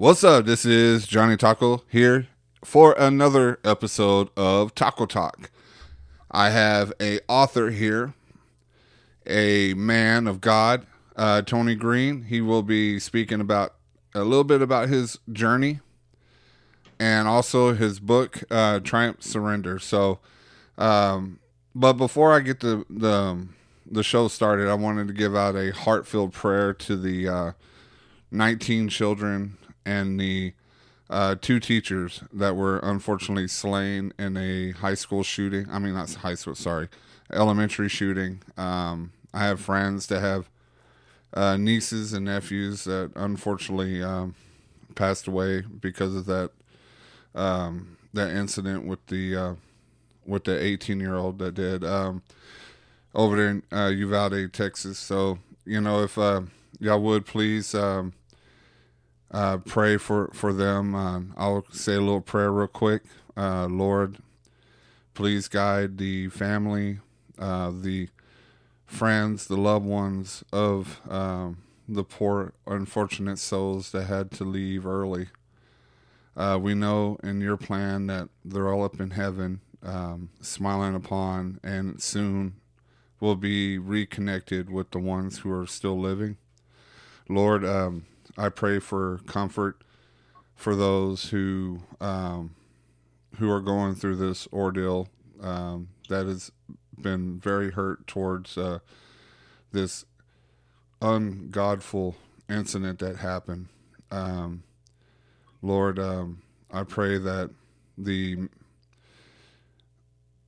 What's up? This is Johnny Taco here for another episode of Taco Talk. I have a author here, a man of God, uh, Tony Green. He will be speaking about a little bit about his journey and also his book, uh, Triumphant Surrender. So, um, but before I get the the the show started, I wanted to give out a heartfelt prayer to the uh, 19 children and the uh, two teachers that were unfortunately slain in a high school shooting. I mean, not high school, sorry, elementary shooting. Um, I have friends that have uh, nieces and nephews that unfortunately um, passed away because of that um, that incident with the uh, with the 18 year old that did um, over there in uh, Uvalde, Texas. So you know, if uh, y'all would please um, uh, pray for for them. Uh, I'll say a little prayer real quick. Uh, Lord, please guide the family, uh, the friends, the loved ones of um, the poor, unfortunate souls that had to leave early. Uh, we know in your plan that they're all up in heaven, um, smiling upon, and soon will be reconnected with the ones who are still living. Lord, um, I pray for comfort for those who um, who are going through this ordeal um, that has been very hurt towards uh, this ungodful incident that happened. Um, Lord, um, I pray that the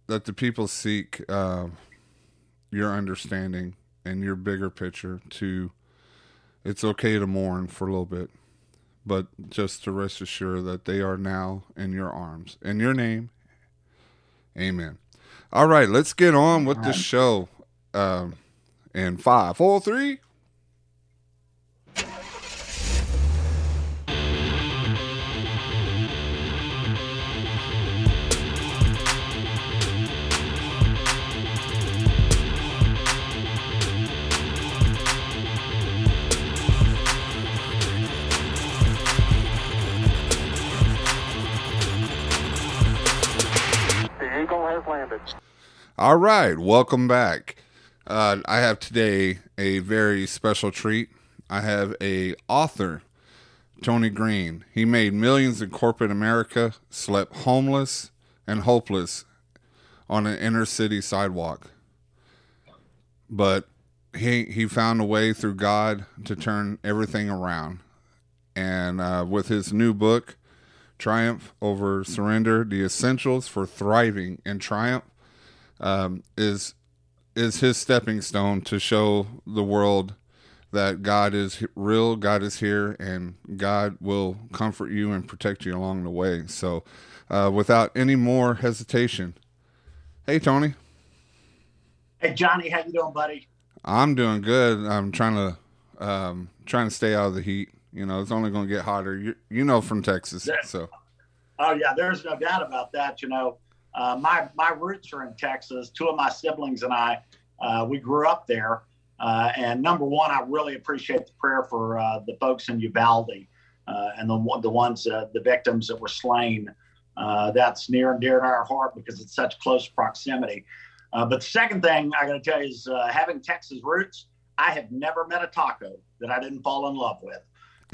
that the people seek uh, your understanding and your bigger picture to it's okay to mourn for a little bit but just to rest assured that they are now in your arms. In your name amen. All right let's get on with the show um in five four three All right, welcome back. Uh, I have today a very special treat. I have a author, Tony Green. He made millions in corporate America, slept homeless and hopeless on an inner city sidewalk. But he he found a way through God to turn everything around. And uh, with his new book, Triumph Over Surrender: The Essentials for Thriving in Triumph, um, is is his stepping stone to show the world that God is real, God is here, and God will comfort you and protect you along the way. So, uh, without any more hesitation, hey Tony, Hey Johnny, how you doing, buddy? I'm doing good. I'm trying to um, trying to stay out of the heat. You know, it's only going to get hotter. You you know from Texas, Yeah. so Oh yeah, there's no doubt about that. You know, uh, my my roots are in Texas. Two of my siblings and I, uh, we grew up there. Uh, and number one, I really appreciate the prayer for uh, the folks in Uvalde uh, and the the ones uh, the victims that were slain. That's near and dear to our heart because it's such close proximity. But the second thing I got to tell you is having Texas roots. I have never met a taco that I didn't fall in love with.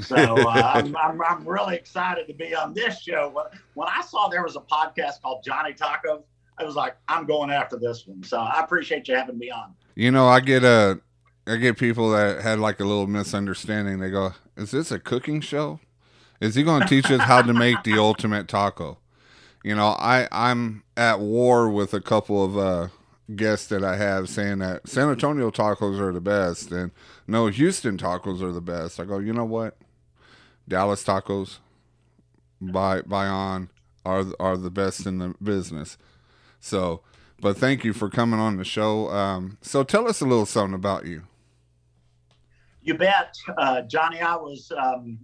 So uh, I'm, I'm, I'm really excited to be on this show. When, when I saw there was a podcast called Johnny Taco, I was like, I'm going after this one. So I appreciate you having me on. you know I get a I get people that had like a little misunderstanding. They go, "Is this a cooking show? Is he going to teach us how to make the ultimate taco?" You know, I I'm at war with a couple of uh, guests that I have saying that San Antonio tacos are the best, and no, Houston tacos are the best. I go, you know what? Dallas tacos, by by on are are the best in the business. So, but thank you for coming on the show. Um, so tell us a little something about you. You bet, uh, Johnny. I was um,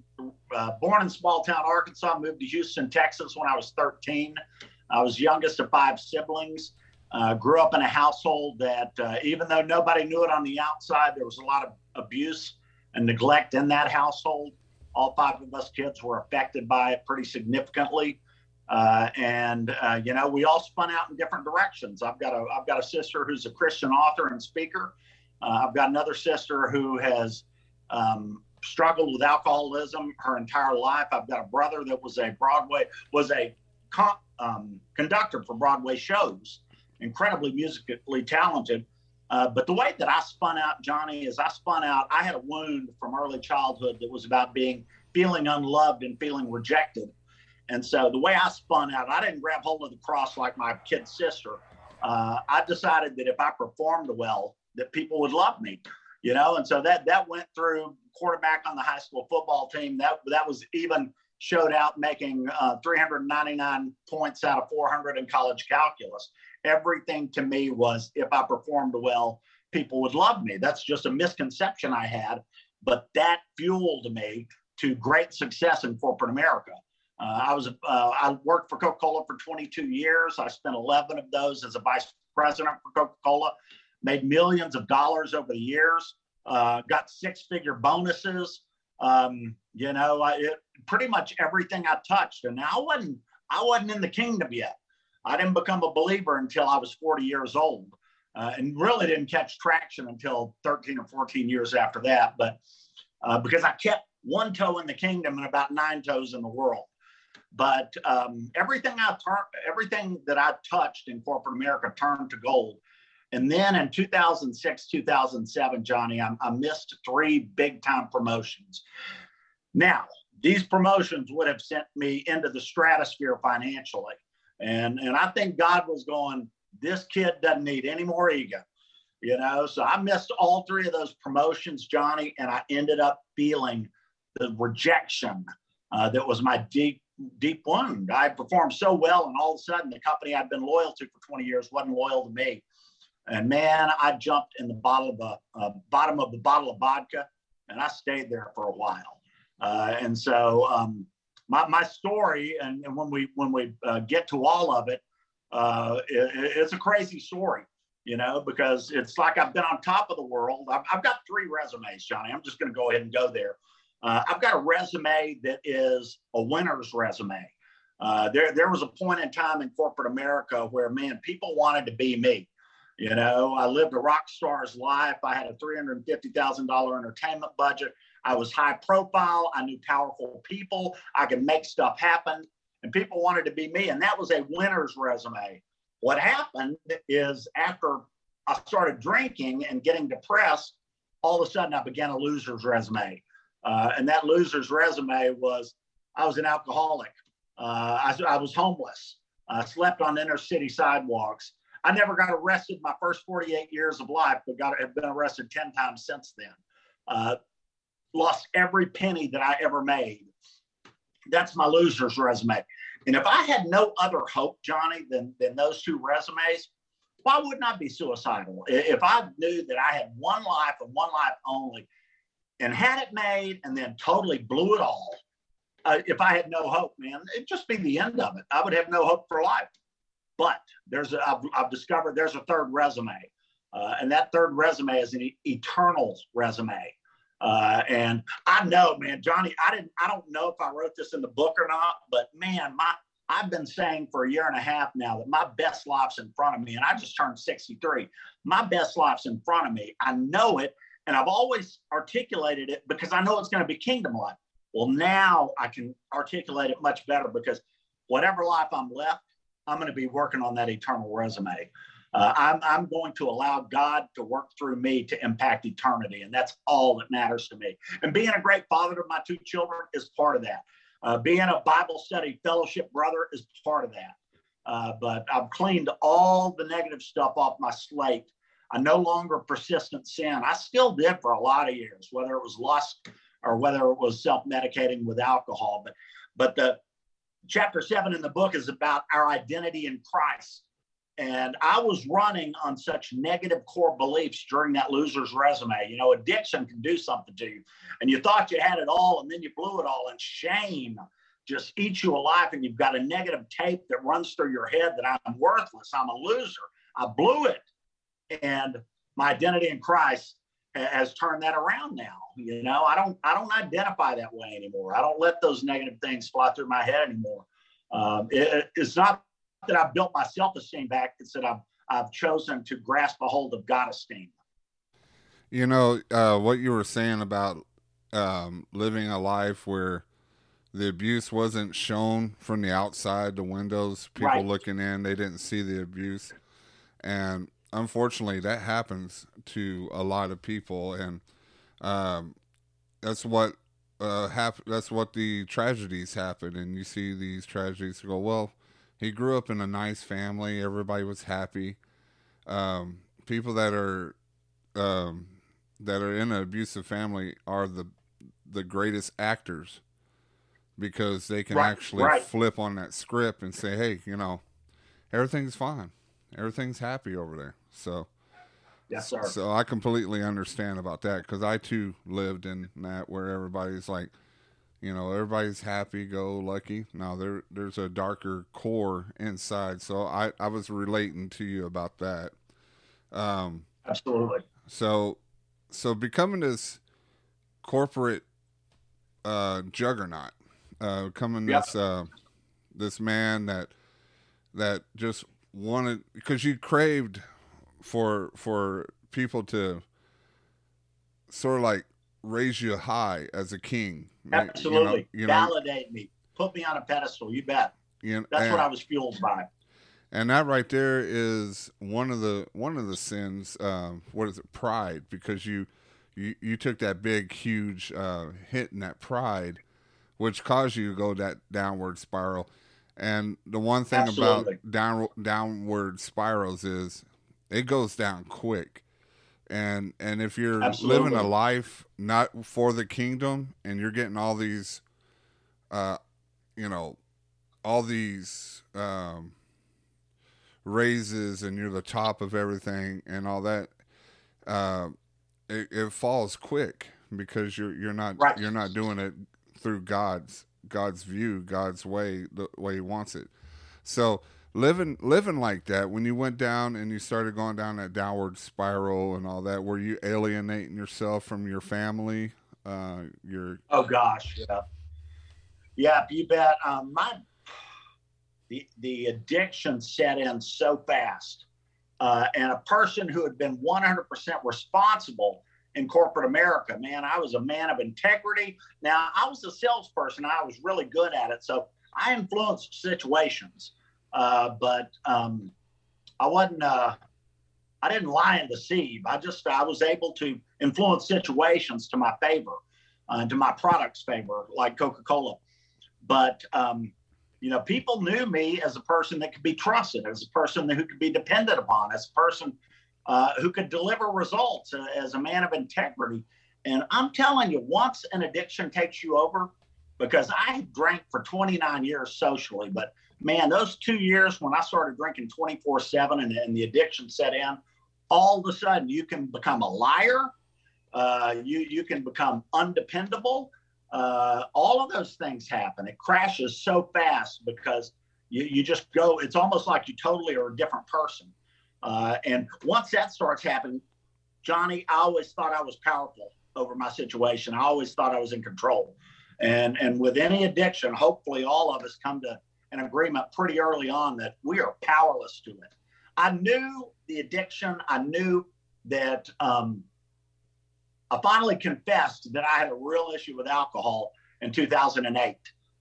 uh, born in small town Arkansas, moved to Houston, Texas when I was 13. I was youngest of five siblings. Uh, grew up in a household that, uh, even though nobody knew it on the outside, there was a lot of abuse and neglect in that household. All five of us kids were affected by it pretty significantly. Uh, and uh, you know, we all spun out in different directions. I've got a I've got a sister who's a Christian author and speaker. Uh, I've got another sister who has um, struggled with alcoholism her entire life. I've got a brother that was a Broadway was a con- um, conductor for Broadway shows, incredibly musically talented. Uh, but the way that I spun out, Johnny, is I spun out. I had a wound from early childhood that was about being feeling unloved and feeling rejected. And so the way I spun out, I didn't grab hold of the cross like my kid sister. Uh, I decided that if I performed well, that people would love me, you know. And so that that went through quarterback on the high school football team. That that was even showed out making uh, 399 points out of 400 in college calculus. Everything to me was if I performed well, people would love me. That's just a misconception I had, but that fueled me to great success in corporate America. Uh, I was uh, I worked for Coca-Cola for 22 years. I spent 11 of those as a vice president for Coca-Cola. Made millions of dollars over the years. Uh, got six-figure bonuses. Um, you know, I, it, pretty much everything I touched. And I wasn't I wasn't in the kingdom yet. I didn't become a believer until I was 40 years old, uh, and really didn't catch traction until 13 or 14 years after that. But uh, because I kept one toe in the kingdom and about nine toes in the world. But um, everything I turned, everything that I touched in corporate America turned to gold. And then in 2006, 2007, Johnny, I, I missed three big time promotions. Now, these promotions would have sent me into the stratosphere financially. And, and I think God was going, this kid doesn't need any more ego, you know? So I missed all three of those promotions, Johnny, and I ended up feeling the rejection uh, that was my deep deep wound. I performed so well, and all of a sudden, the company I'd been loyal to for 20 years wasn't loyal to me. And man, I jumped in the bottle of the uh, bottom of the bottle of vodka, and I stayed there for a while. Uh, and so, um, my my story, and, and when we when we uh, get to all of it, uh, it, it's a crazy story. You know, because it's like I've been on top of the world. I've, I've got three resumes, Johnny. I'm just going to go ahead and go there. Uh, I've got a resume that is a winner's resume. Uh, there, there was a point in time in corporate America where, man, people wanted to be me. You know, I lived a rock star's life. I had a $350,000 entertainment budget. I was high profile. I knew powerful people. I could make stuff happen. And people wanted to be me. And that was a winner's resume. What happened is after I started drinking and getting depressed, all of a sudden I began a loser's resume. Uh, and that loser's resume was I was an alcoholic. Uh, I, I, was homeless. I slept on inner city sidewalks. I never got arrested my first 48 years of life, but got have been arrested 10 times since then. Uh, lost every penny that I ever made. That's my loser's resume. And if I had no other hope, Johnny, than, than those two resumes, why wouldn't I be suicidal? If I knew that I had one life and one life only, and had it made and then totally blew it all, uh, if I had no hope, man, it'd just be the end of it. I would have no hope for life. But there's, a, I've, I've discovered there's a third resume, uh, and that third resume is an eternal resume. Uh, and I know, man, Johnny, I didn't, I don't know if I wrote this in the book or not, but man, my, I've been saying for a year and a half now that my best life's in front of me, and I just turned 63. My best life's in front of me. I know it, and I've always articulated it because I know it's going to be kingdom life. Well, now I can articulate it much better because whatever life I'm left, I'm going to be working on that eternal resume. Uh, I'm, I'm going to allow God to work through me to impact eternity. And that's all that matters to me. And being a great father to my two children is part of that. Uh, being a Bible study fellowship brother is part of that. Uh, but I've cleaned all the negative stuff off my slate I no longer persistent sin. I still did for a lot of years, whether it was lust or whether it was self-medicating with alcohol. But but the chapter seven in the book is about our identity in Christ. And I was running on such negative core beliefs during that loser's resume. You know, addiction can do something to you. And you thought you had it all and then you blew it all. And shame just eats you alive. And you've got a negative tape that runs through your head that I'm worthless. I'm a loser. I blew it and my identity in Christ has turned that around now. You know, I don't I don't identify that way anymore. I don't let those negative things fly through my head anymore. Um, it, it's not that I've built my self esteem back. It's that I've I've chosen to grasp a hold of God esteem. You know uh, what you were saying about um, living a life where the abuse wasn't shown from the outside, the windows, people right. looking in, they didn't see the abuse, and unfortunately, that happens to a lot of people, and um, that's what uh, hap- That's what the tragedies happen, and you see these tragedies go. Well, he grew up in a nice family; everybody was happy. Um, people that are um, that are in an abusive family are the the greatest actors because they can right, actually right. flip on that script and say, "Hey, you know, everything's fine, everything's happy over there." So, yes, sir. So I completely understand about that because I too lived in that where everybody's like, you know, everybody's happy, go lucky. Now there there's a darker core inside, so I I was relating to you about that. Um, Absolutely. So, so becoming this corporate uh, juggernaut, uh, coming yep. this uh, this man that that just wanted because you craved for for people to sort of like raise you high as a king. Absolutely, you know, you know, validate me, put me on a pedestal. You bet. You know, That's and, what I was fueled by. And that right there is one of the one of the sins. Um, what is it? Pride, because you you you took that big huge uh, hit in that pride, which caused you to go that downward spiral. And the one thing Absolutely. about down downward spirals is it goes down quick. And and if you're Absolutely. living a life not for the kingdom and you're getting all these uh you know all these um raises and you're the top of everything and all that uh it, it falls quick because you're you're not right. you're not doing it through God's God's view, God's way, the way He wants it. So living living like that when you went down and you started going down that downward spiral and all that were you alienating yourself from your family uh your oh gosh yeah yeah you bet um my the the addiction set in so fast uh, and a person who had been 100% responsible in corporate America, man, I was a man of integrity. Now, I was a salesperson, I was really good at it. So I influenced situations. Uh, but um, I wasn't. Uh, I didn't lie and deceive. I just I was able to influence situations to my favor, uh, to my product's favor, like Coca Cola. But um, you know, people knew me as a person that could be trusted, as a person who could be depended upon, as a person uh, who could deliver results, uh, as a man of integrity. And I'm telling you, once an addiction takes you over, because I drank for 29 years socially, but man, those two years when I started drinking 24 7 and, the addiction set in, all of a sudden you can become a liar. Uh, you, you can become undependable. Uh, all of those things happen. It crashes so fast because you, you just go, it's almost like you totally are a different person. Uh, and once that starts happening, Johnny, I always thought I was powerful over my situation. I always thought I was in control. And, and with any addiction, hopefully all of us come to an agreement pretty early on that we are powerless to it. I knew the addiction. I knew that um, I finally confessed that I had a real issue with alcohol in 2008.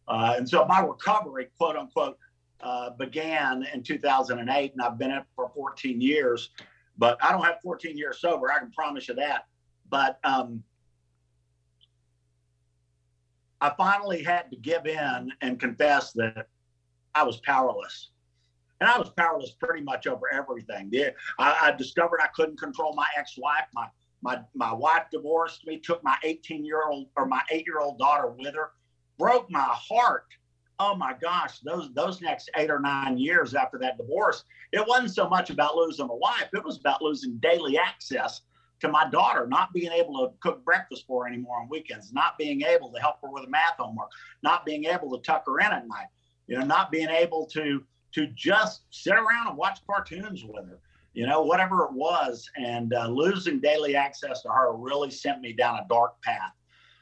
Uh, and so my recovery, quote unquote, uh, began in 2008, and I've been it for 14 years. But I don't have 14 years sober, I can promise you that. But um, I finally had to give in and confess that I was powerless. And I was powerless pretty much over everything. I, I discovered I couldn't control my ex-wife. My my my wife divorced me, took my 18 year old or my eight year old daughter with her, broke my heart. Oh my gosh, those those next eight or nine years after that divorce, it wasn't so much about losing a wife, it was about losing daily access to my daughter, not being able to cook breakfast for her anymore on weekends, not being able to help her with math homework, not being able to tuck her in at night you know, not being able to to just sit around and watch cartoons with her. you know, whatever it was. And uh, losing daily access to her really sent me down a dark path.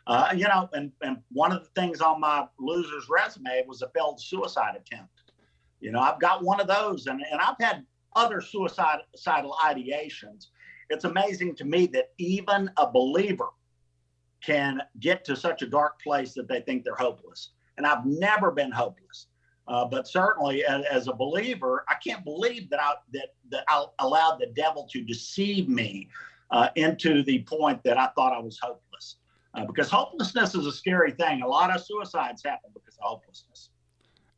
Uh, you know, and, and one of the things on my loser's resume was a failed suicide attempt. You know, I've got one of those, and, and I've had other suicidal ideations. It's amazing to me that even a believer can get to such a dark place that they think they're hopeless. And I've never been hopeless. Uh, but certainly, as, as, a believer, I can't believe that I that, that I allowed the devil to deceive me uh, into the point that I thought I was hopeless. Uh, because hopelessness is a scary thing. A lot of suicides happen because of hopelessness.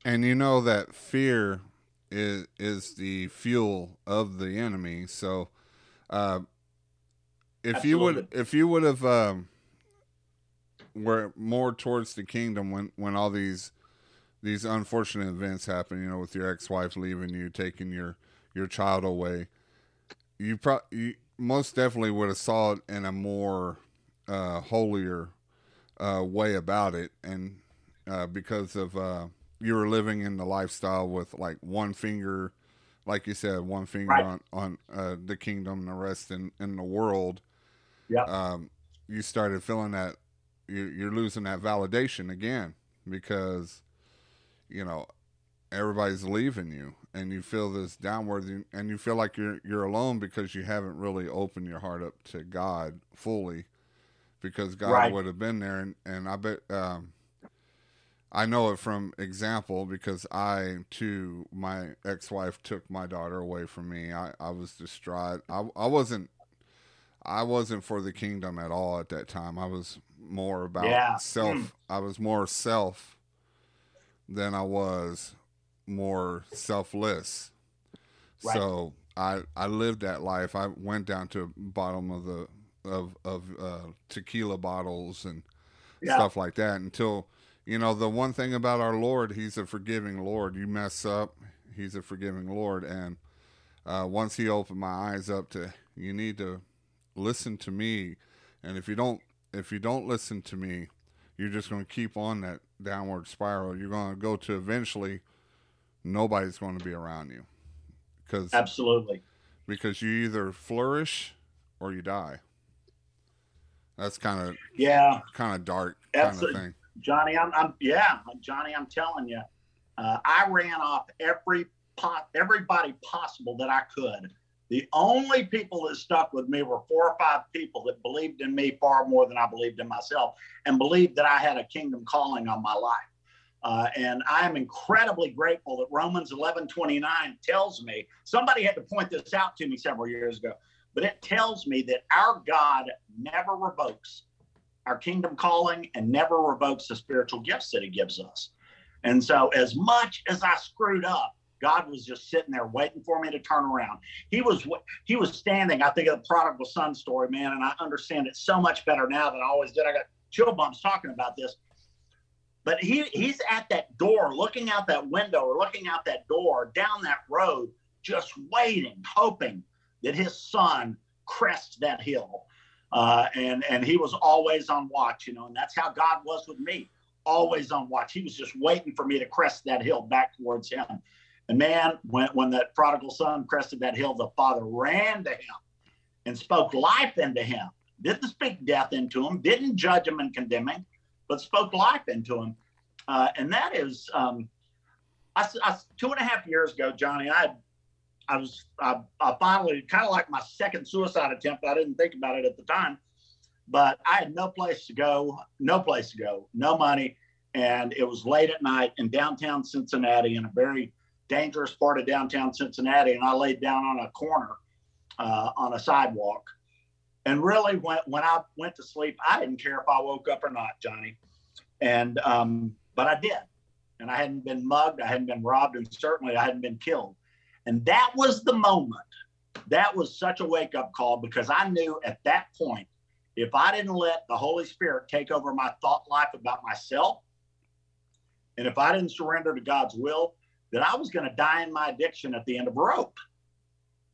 And you know that fear is is the fuel of the enemy. So, uh, if Absolutely. you would if you would have um, were more towards the kingdom when when all these these unfortunate events happen, you know, with your ex-wife leaving you, taking your your child away, you probably most definitely would have saw it in a more uh, holier uh, way about it, and uh, because of uh, you were living in the lifestyle with like one finger, like you said, one finger right. on on uh, the kingdom, and the rest in in the world. Yeah. Um, you started feeling that you're, you're losing that validation again because you know everybody's leaving you and you feel this downward and you feel like you're you're alone because you haven't really opened your heart up to God fully because God right. would have been there and, and I bet um, I know it from example because I too my ex-wife took my daughter away from me. I, I was distraught. I, I wasn't I wasn't for the kingdom at all at that time. I was more about yeah. self. Mm. I was more self than I was more selfless. Right. So I I lived that life. I went down to bottom of the of of uh, tequila bottles and yeah. stuff like that until you know the one thing about our Lord, He's a forgiving Lord. You mess up, He's a forgiving Lord, and uh, once He opened my eyes up to you need to listen to me, and if you don't if you don't listen to me, you're just going to keep on that downward spiral. You're going to go to eventually nobody's going to be around you. Cuz Absolutely. Because you either flourish or you die. That's kind of yeah, kind of dark kind of thing. Johnny, I'm, I'm yeah, Johnny, I'm telling you, uh, I ran off every pot, everybody possible that I could the only people that stuck with me were four or five people that believed in me far more than I believed in myself and believed that I had a kingdom calling on my life. Uh, and I am incredibly grateful that Romans 11 29 tells me, somebody had to point this out to me several years ago, but it tells me that our God never revokes our kingdom calling and never revokes the spiritual gifts that he gives us. And so, as much as I screwed up, God was just sitting there waiting for me to turn around. He was he was standing. I think of the prodigal son story, man, and I understand it so much better now than I always did. I got chill bumps talking about this. But he he's at that door, looking out that window or looking out that door down that road, just waiting, hoping that his son crests that hill. Uh, and and he was always on watch, you know, and that's how God was with me, always on watch. He was just waiting for me to crest that hill back towards him. And man, when, when that prodigal son crested that hill, the father ran to him and spoke life into him. Didn't speak death into him, didn't judge him and condemn him, but spoke life into him. Uh, and that is, um, I, I, two and a half years ago, Johnny, I, I was, I, I finally kind of like my second suicide attempt. I didn't think about it at the time, but I had no place to go, no place to go, no money. And it was late at night in downtown Cincinnati in a very dangerous part of downtown Cincinnati, and I laid down on a corner uh, on a sidewalk. And really, when, when I went to sleep, I didn't care if I woke up or not, Johnny. And um, but I did, and I hadn't been mugged, I hadn't been robbed, and certainly I hadn't been killed. And that was the moment. That was such a wake up call because I knew at that point, if I didn't let the Holy Spirit take over my thought life about myself, and if I didn't surrender to God's will, that I was going to die in my addiction at the end of a rope.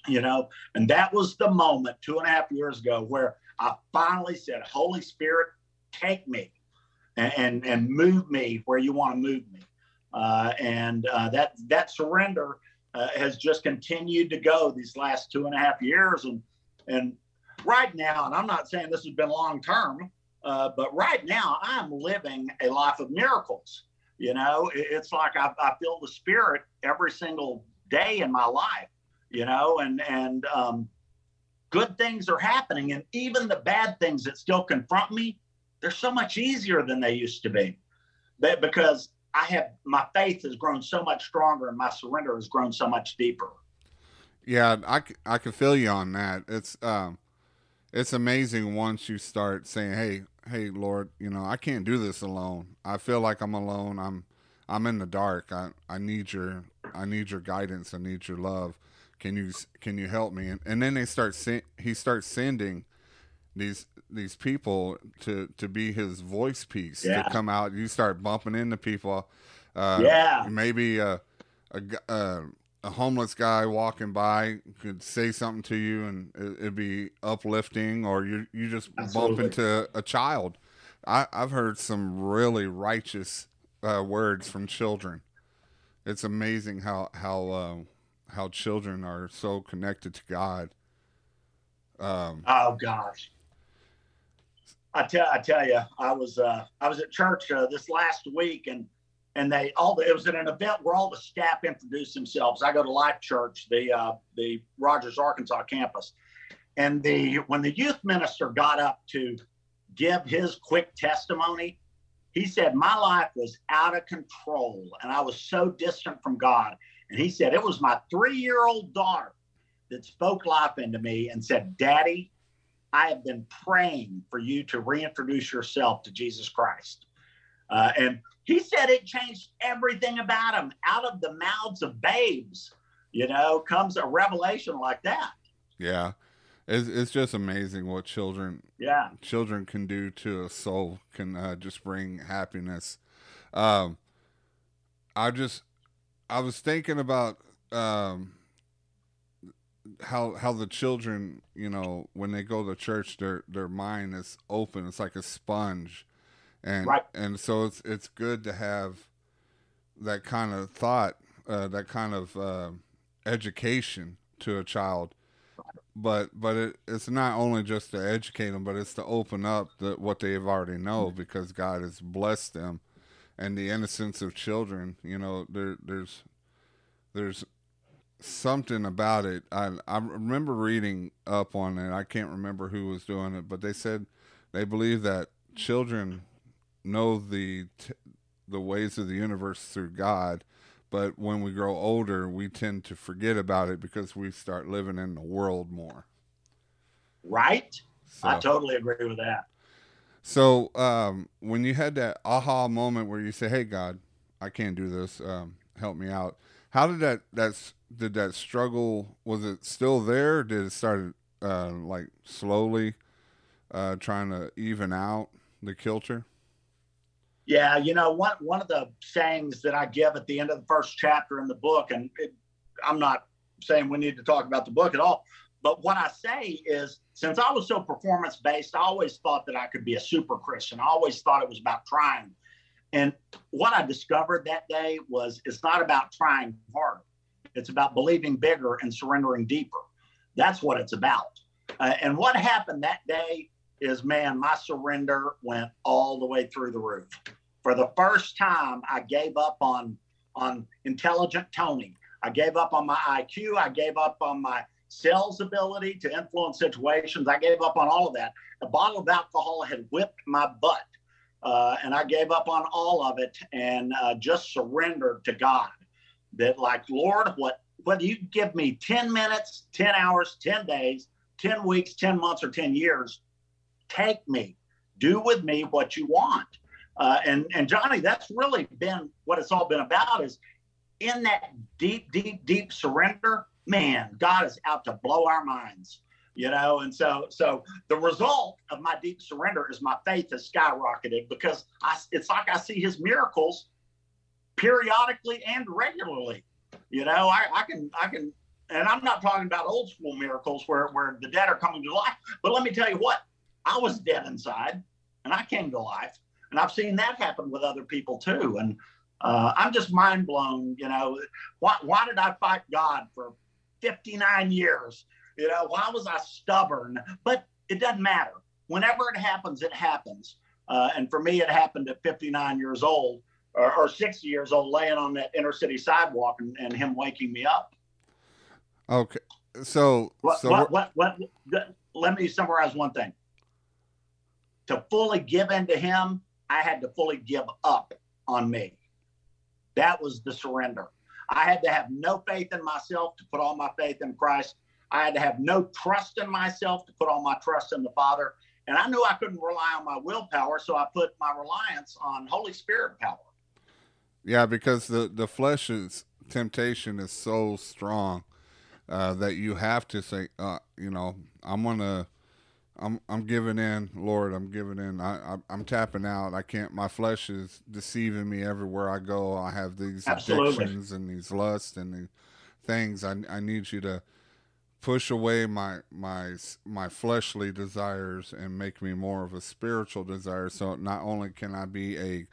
You know, and that was the moment two and a half years ago where I finally said, Holy Spirit, take me and, and, and move me where you want to move me. Uh, and uh, that that surrender uh, has just continued to go these last two and a half years. And, and right now, and I'm not saying this has been long term, uh, but right now I'm living a life of miracles. You know, it, it's like I, I, feel the spirit every single day in my life, you know, and, and, um, good things are happening. And even the bad things that still confront me, they're so much easier than they used to be. Because I have my faith has grown so much stronger and my surrender has grown so much deeper. Yeah, I, I can feel you on that. It's um, it's amazing once you start saying, "Hey, hey, Lord, you know, I can't do this alone. I feel like I'm alone. I'm I'm in the dark. I I need your I need your guidance. I need your love. Can you can you help me?" And, and then they start he starts sending these these people to to be his voice piece yeah. to come out. You start bumping into people. Uh, yeah, maybe a, a a, a homeless guy walking by could say something to you, and it, would be uplifting. Or you you just Absolutely. bump into a child. I, I've heard some really righteous uh, words from children. It's amazing how how uh, how children are so connected to God. Um, oh gosh, I tell I tell you, I was uh, I was at church uh, this last week, and and they all the, it was at an event where all the staff introduced themselves. I go to Life Church, the uh, the Rogers, Arkansas campus, and the when the youth minister got up to give his quick testimony, he said, "My life was out of control, and I was so distant from God." And he said, "It was my three year old daughter that spoke life into me and said, Daddy." I have been praying for you to reintroduce yourself to Jesus Christ. Uh, and he said it changed everything about him. Out of the mouths of babes, you know, comes a revelation like that. Yeah. It's, it's just amazing what children yeah children can do to a soul can uh, just bring happiness um i just i was thinking about um how how the children you know when they go to church their their mind is open. It's like a sponge. And right. and so it's it's good to have that kind of thought uh, that kind of uh, education to a child. But but it, it's not only just to educate them but it's to open up the, what they've already know because god has blessed them. And the innocence of children you know there there's there's something about it. I I remember reading up on it. I can't remember who was doing it, but they said they believe that children know the t- the ways of the universe through God, but when we grow older, we tend to forget about it because we start living in the world more. Right. So, I totally agree with that. So, um, when you had that aha moment where you say, "Hey, God, I can't do this. Um, help me out," how did that that's did that struggle was it still there? Did it start uh, like slowly uh, trying to even out the kilter? Yeah you know one one of the sayings that i give at the end of the first chapter in the book and it, i'm not saying we need to talk about the book at all but what i say is since i was so performance based i always thought that i could be a super christian. I always thought it was about trying and what i discovered that day was it's not about trying harder, it's about believing bigger and surrendering deeper. That's what it's about. Uh, and what happened that day is, man, my surrender went all the way through the roof. For the first time, I gave up on on intelligent Tony. I gave up on my IQ. I gave up on my sales ability to influence situations. I gave up on all of that. A bottle of alcohol had whipped my butt, uh, and I gave up on all of it and uh, just surrendered to God that like, Lord, what whether you give me 10 minutes, 10 hours, 10 days, 10 weeks, 10 months, or 10 years, take me. Do with me what you want. Uh, and and Johnny, that's really been what it's all been about is in that deep, deep, deep surrender, man, God is out to blow our minds. You know, and so so the result of my deep surrender is my faith has skyrocketed because I it's like I see his miracles periodically and regularly. You know, I, I can I can and I'm not talking about old school miracles where, where the dead are coming to life. But let me tell you what, I was dead inside and I came to life. And I've seen that happen with other people too. And Uh, I'm just mind blown. You know, why, why did I fight God for 59 years? You know, why was I stubborn? But it doesn't matter. Whenever it happens, it happens. Uh, and for me, it happened at 59 years old or, or 60 years old, laying on that inner city sidewalk and, and him waking me up. Okay. So, what, so what, what, what, let me summarize one thing. To fully give in to him, I had to fully give up on me. That was the surrender. I had to have no faith in myself to put all my faith in Christ. I had to have no trust in myself to put all my trust in the Father. And I knew I couldn't rely on my willpower, so I put my reliance on Holy Spirit power. Yeah, because the the flesh's temptation is so strong uh, that you have to say, uh, you know, I'm gonna, I'm I'm giving in, Lord, I'm giving in. I, I am tapping out. I can't. My flesh is deceiving me everywhere I go. I have these Absolutely. addictions and these lusts and these things. I I need you to push away my my my fleshly desires and make me more of a spiritual desire. So not only can I be a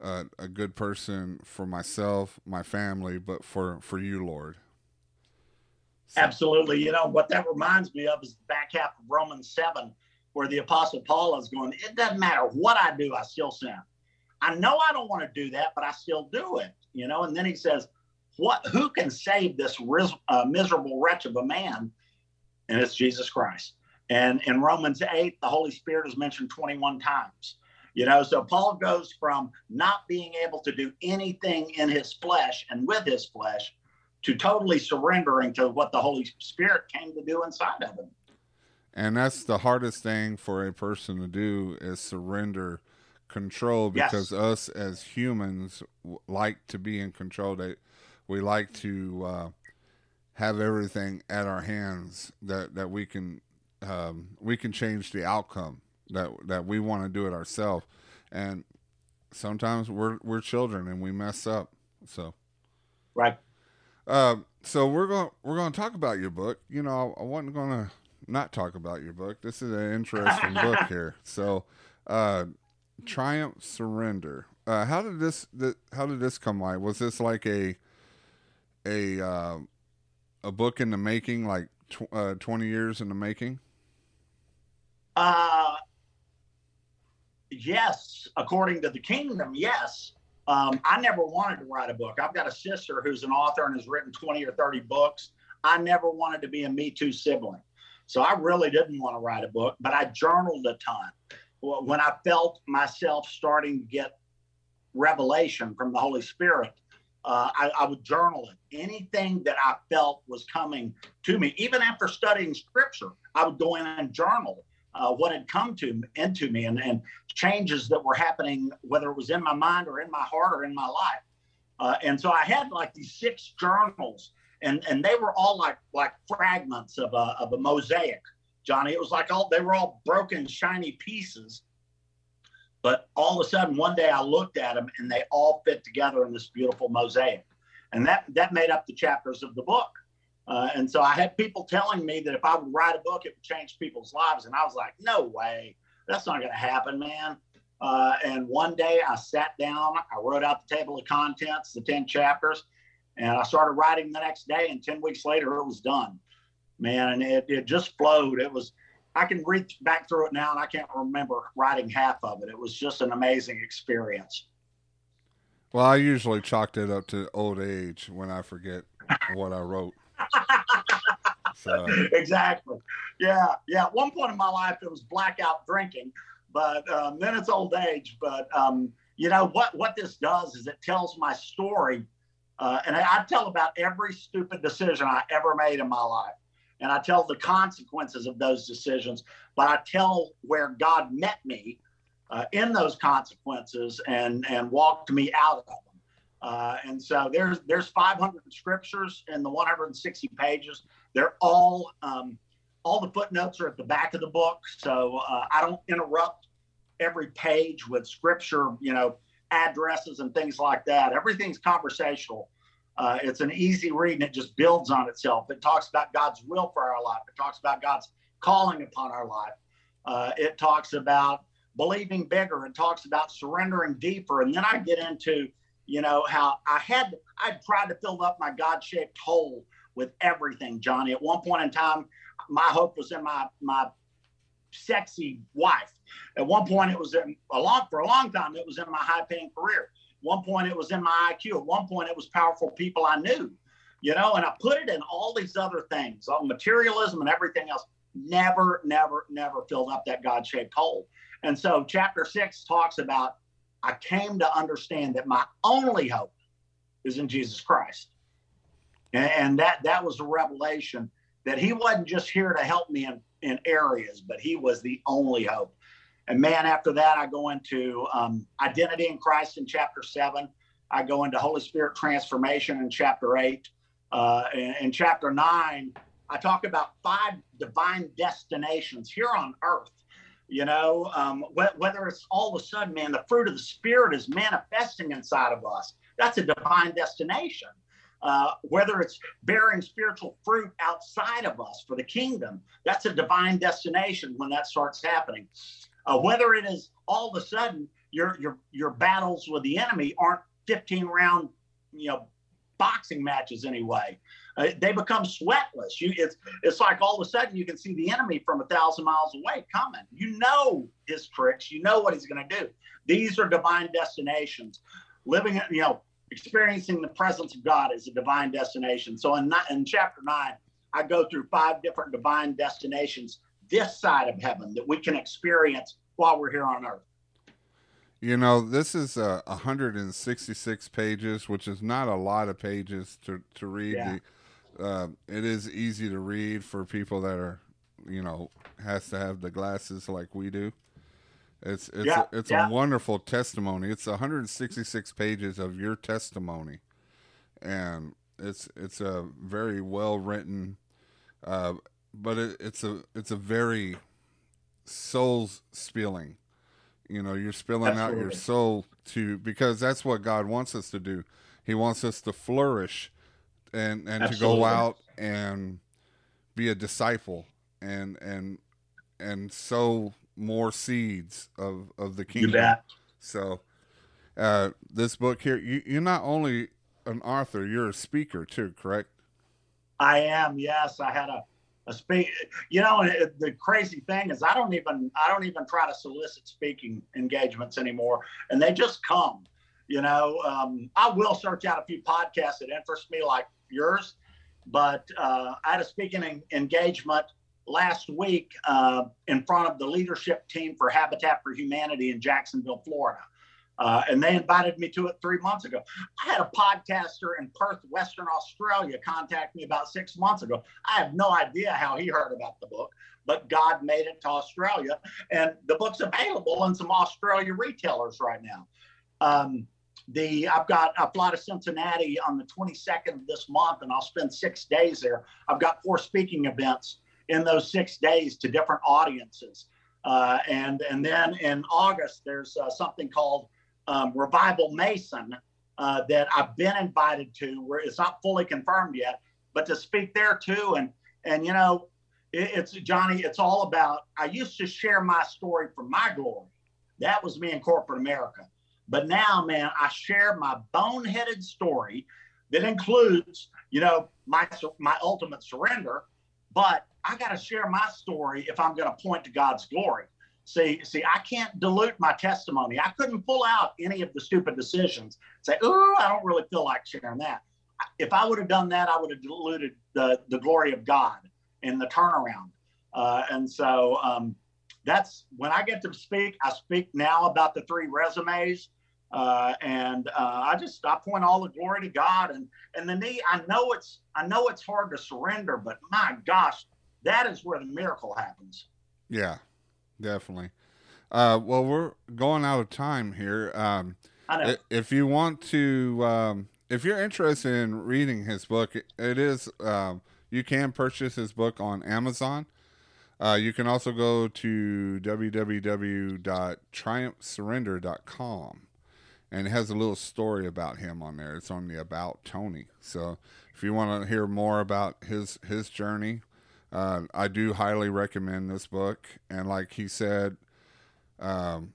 a, a good person for myself, my family, but for for you, Lord. Absolutely. You know, what that reminds me of is the back half of Romans 7, where the Apostle Paul is going, It doesn't matter what I do, I still sin. I know I don't want to do that, but I still do it. You know, and then he says, what who can save this ris- uh, miserable wretch of a man and it's jesus christ and in romans 8 the holy spirit is mentioned 21 times you know so paul goes from not being able to do anything in his flesh and with his flesh to totally surrendering to what the Holy Spirit came to do inside of him. And that's the hardest thing for a person to do is surrender control because yes. us as humans like to be in control. That we like to uh, have everything at our hands that that we can um, we can change the outcome that that we want to do it ourselves. And sometimes we're we're children and we mess up. So right. Um, so we're going we're going to talk about your book. You know, I, I wasn't going to not talk about your book. This is an interesting book here. So, uh, Triumphant Surrender. Uh, how did this th- how did this come like? Was this like a a uh, a book in the making, like tw- uh, twenty years in the making? Uh yes, according to the kingdom, yes. Um, I never wanted to write a book. I've got a sister who's an author and has written 20 or 30 books. I never wanted to be a Me Too sibling. So I really didn't want to write a book, but I journaled a ton. When I felt myself starting to get revelation from the Holy Spirit, uh, I, I, would journal it. Anything that I felt was coming to me, even after studying scripture, I would go in and journal uh, what had come to into me and, and changes that were happening, whether it was in my mind or in my heart or in my life. Uh, and so I had like these six journals, and and they were all like like fragments of a of a mosaic, Johnny. It was like all they were all broken, shiny pieces. But all of a sudden, one day I looked at them, and they all fit together in this beautiful mosaic, and that that made up the chapters of the book. Uh, and so I had people telling me that if I would write a book, it would change people's lives. And I was like, no way. That's not going to happen, man. Uh, and one day I sat down, I wrote out the table of contents, the 10 chapters, and I started writing the next day. And 10 weeks later, it was done, man. And it, it just flowed. It was, I can read back through it now and I can't remember writing half of it. It was just an amazing experience. Well, I usually chalked it up to old age when I forget what I wrote. so. Exactly. Yeah. Yeah. At one point in my life, it was blackout drinking, but um, then it's old age. But um, you know what? What this does is it tells my story, uh, and I, I tell about every stupid decision I ever made in my life, and I tell the consequences of those decisions. But I tell where God met me uh, in those consequences and and walked me out of them. Uh, and so there's there's 500 scriptures in the 160 pages. They're all um, all the footnotes are at the back of the book, so uh, I don't interrupt every page with scripture, you know, addresses and things like that. Everything's conversational. Uh, it's an easy read and it just builds on itself. It talks about God's will for our life. It talks about God's calling upon our life. Uh, it talks about believing bigger. It talks about surrendering deeper. And then I get into you know, how I had, I tried to fill up my God shaped hole with everything, Johnny. At one point in time, my hope was in my, my sexy wife. At one point, it was in a long, for a long time, it was in my high paying career. One point, it was in my IQ. At one point, it was powerful people I knew, you know, and I put it in all these other things, all materialism and everything else. Never, never, never filled up that God shaped hole. And so, chapter six talks about I came to understand that my only hope is in Jesus Christ. And, and that that was a revelation that he wasn't just here to help me in, in areas, but he was the only hope. And man, after that, I go into um, identity in Christ in chapter seven. I go into Holy Spirit transformation in chapter eight. Uh, in, in chapter nine, I talk about five divine destinations here on earth you know, um, wh- whether it's all of a sudden, man, the fruit of the Spirit is manifesting inside of us. That's a divine destination. Uh, whether it's bearing spiritual fruit outside of us for the kingdom, that's a divine destination when that starts happening. Uh, whether it is all of a sudden your your your battles with the enemy aren't 15 round, you know, boxing matches anyway. Uh, they become sweatless. You, it's it's like all of a sudden you can see the enemy from a thousand miles away coming. You know his tricks. You know what he's going to do. These are divine destinations. Living, you know, experiencing the presence of God is a divine destination. So in in chapter nine, I go through five different divine destinations this side of heaven that we can experience while we're here on earth. You know, this is uh, 166 pages, which is not a lot of pages to, to read. Yeah. The, uh, it is easy to read for people that are, you know, has to have the glasses like we do. It's it's yeah, a, it's yeah. a wonderful testimony. It's 166 pages of your testimony, and it's it's a very well written, uh, but it, it's a it's a very soul spilling you know, you're spilling Absolutely. out your soul to because that's what God wants us to do. He wants us to flourish and and Absolutely. to go out and be a disciple and and and sow more seeds of of the kingdom. So uh, this book here, you, you're not only an author, you're a speaker too, correct? I am. Yes, I had a speak. You know, the crazy thing is, I don't even I don't even try to solicit speaking engagements anymore, and they just come. You know, um, I will search out a few podcasts that interest me, like yours. But uh, I had a speaking engagement last week uh, in front of the leadership team for Habitat for Humanity in Jacksonville, Florida. Uh, and they invited me to it three months ago. I had a podcaster in Perth, Western Australia, contact me about six months ago. I have no idea how he heard about the book, but God made it to Australia, and the book's available in some Australia retailers right now. Um, the I've got I fly to Cincinnati on the 22nd of this month, and I'll spend six days there. I've got four speaking events in those six days to different audiences. Uh, and and then in August, there's uh, something called um, Revival Mason uh, that I've been invited to, where it's not fully confirmed yet, but to speak there too. And and you know, it, it's Johnny. It's all about. I used to share my story for my glory. That was me in corporate America. But now, man, I share my boneheaded story that includes, you know, my my ultimate surrender. But I got to share my story if I'm going to point to God's glory. See, see, I can't dilute my testimony. I couldn't pull out any of the stupid decisions. Say, oh, I don't really feel like sharing that. If I would have done that, I would have diluted the the glory of God in the turnaround. Uh, and so um, that's when I get to speak. I speak now about the three resumes, uh, and uh, I just I point all the glory to God. And and the knee. I know it's I know it's hard to surrender, but my gosh, that is where the miracle happens. Yeah, definitely. Uh, well, we're going out of time here. Um, if you want to, um, if you're interested in reading his book, it, is um, you can purchase his book on Amazon. Uh, you can also go to www.triumphsurrender.com and it has a little story about him on there. It's on the about Tony. So if you want to hear more about his his journey, uh, I do highly recommend this book. And like he said, um,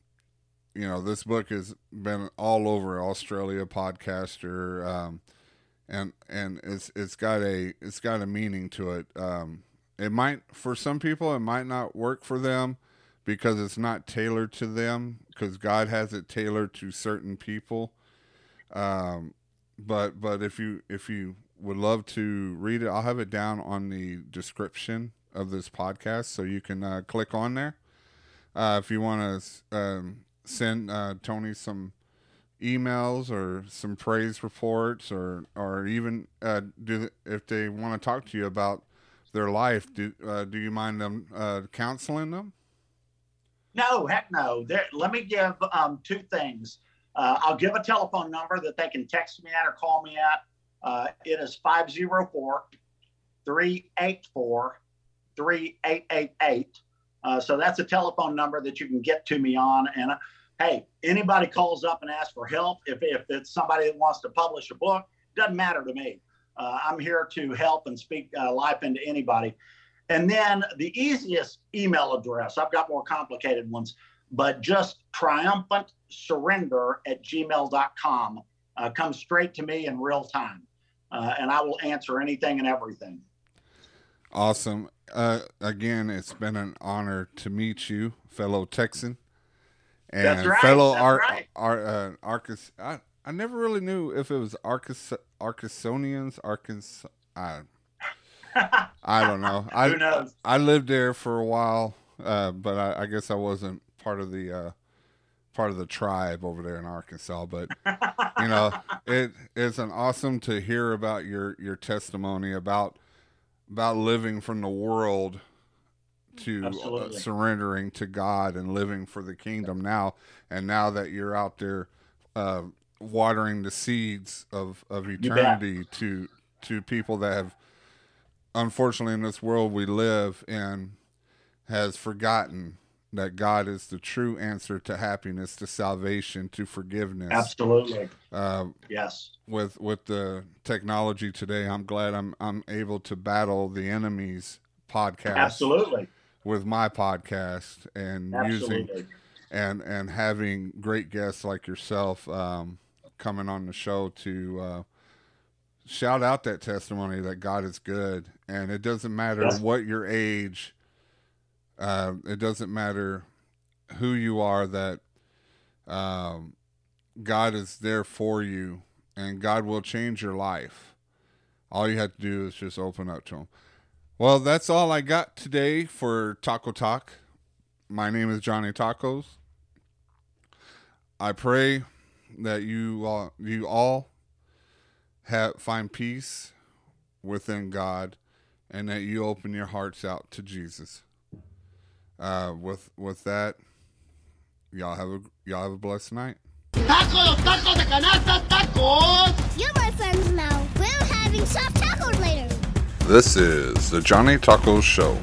you know, this book has been all over Australia podcaster, um, and and it's it's got a it's got a meaning to it. Um, it might for some people it might not work for them because it's not tailored to them because God has it tailored to certain people. Um, but but if you if you would love to read it, I'll have it down on the description of this podcast, so you can uh, click on there. Uh, if you want to um, send uh, Tony some emails or some praise reports, or or even uh, do if they want to talk to you about their life, do uh, do you mind them uh, counseling them? No, heck no. There, let me give um, two things. I'll give a telephone number that they can text me at or call me at. Uh, it is 504 384 3888. Uh, so that's a telephone number that you can get to me on. And uh, hey, anybody calls up and asks for help, if, if it's somebody that wants to publish a book, doesn't matter to me. Uh, I'm here to help and speak uh, life into anybody. And then the easiest email address, I've got more complicated ones, but just triumphant surrender at gmail.com uh, comes straight to me in real time. Uh, and I will answer anything and everything. Awesome. Uh, again, it's been an honor to meet you, fellow Texan, and That's right. fellow That's Ar- right. Ar- uh, Arcus. I, I never really knew if it was Arcus Arcasonians, Arkansas. I, I don't know. I, Who knows? I lived there for a while, uh, but I, I guess I wasn't part of the uh, part of the tribe over there in Arkansas. But you know, it is an awesome to hear about your your testimony about about living from the world to uh, surrendering to God and living for the kingdom now. And now that you're out there uh, watering the seeds of of eternity to to people that have unfortunately in this world we live in has forgotten that God is the true answer to happiness, to salvation, to forgiveness. Absolutely. Uh, Yes. with with the technology today, I'm glad I'm I'm able to battle the enemy's podcast Absolutely. with my podcast and using and and having great guests like yourself um, coming on the show to uh, shout out that testimony that God is good, and it doesn't matter Yes. what your age, uh, it doesn't matter who you are. That um, God is there for you, and God will change your life. All you have to do is just open up to Him. Well, that's all I got today for Taco Talk. My name is Johnny Tacos. I pray that you all, you all have find peace within God, and that you open your hearts out to Jesus. Uh, with with that, y'all have a y'all have a blessed night. ¡Tacos, tacos de canasta, tacos! You're my friends now. We're having soft tacos later. This is the Johnny Tacos Show.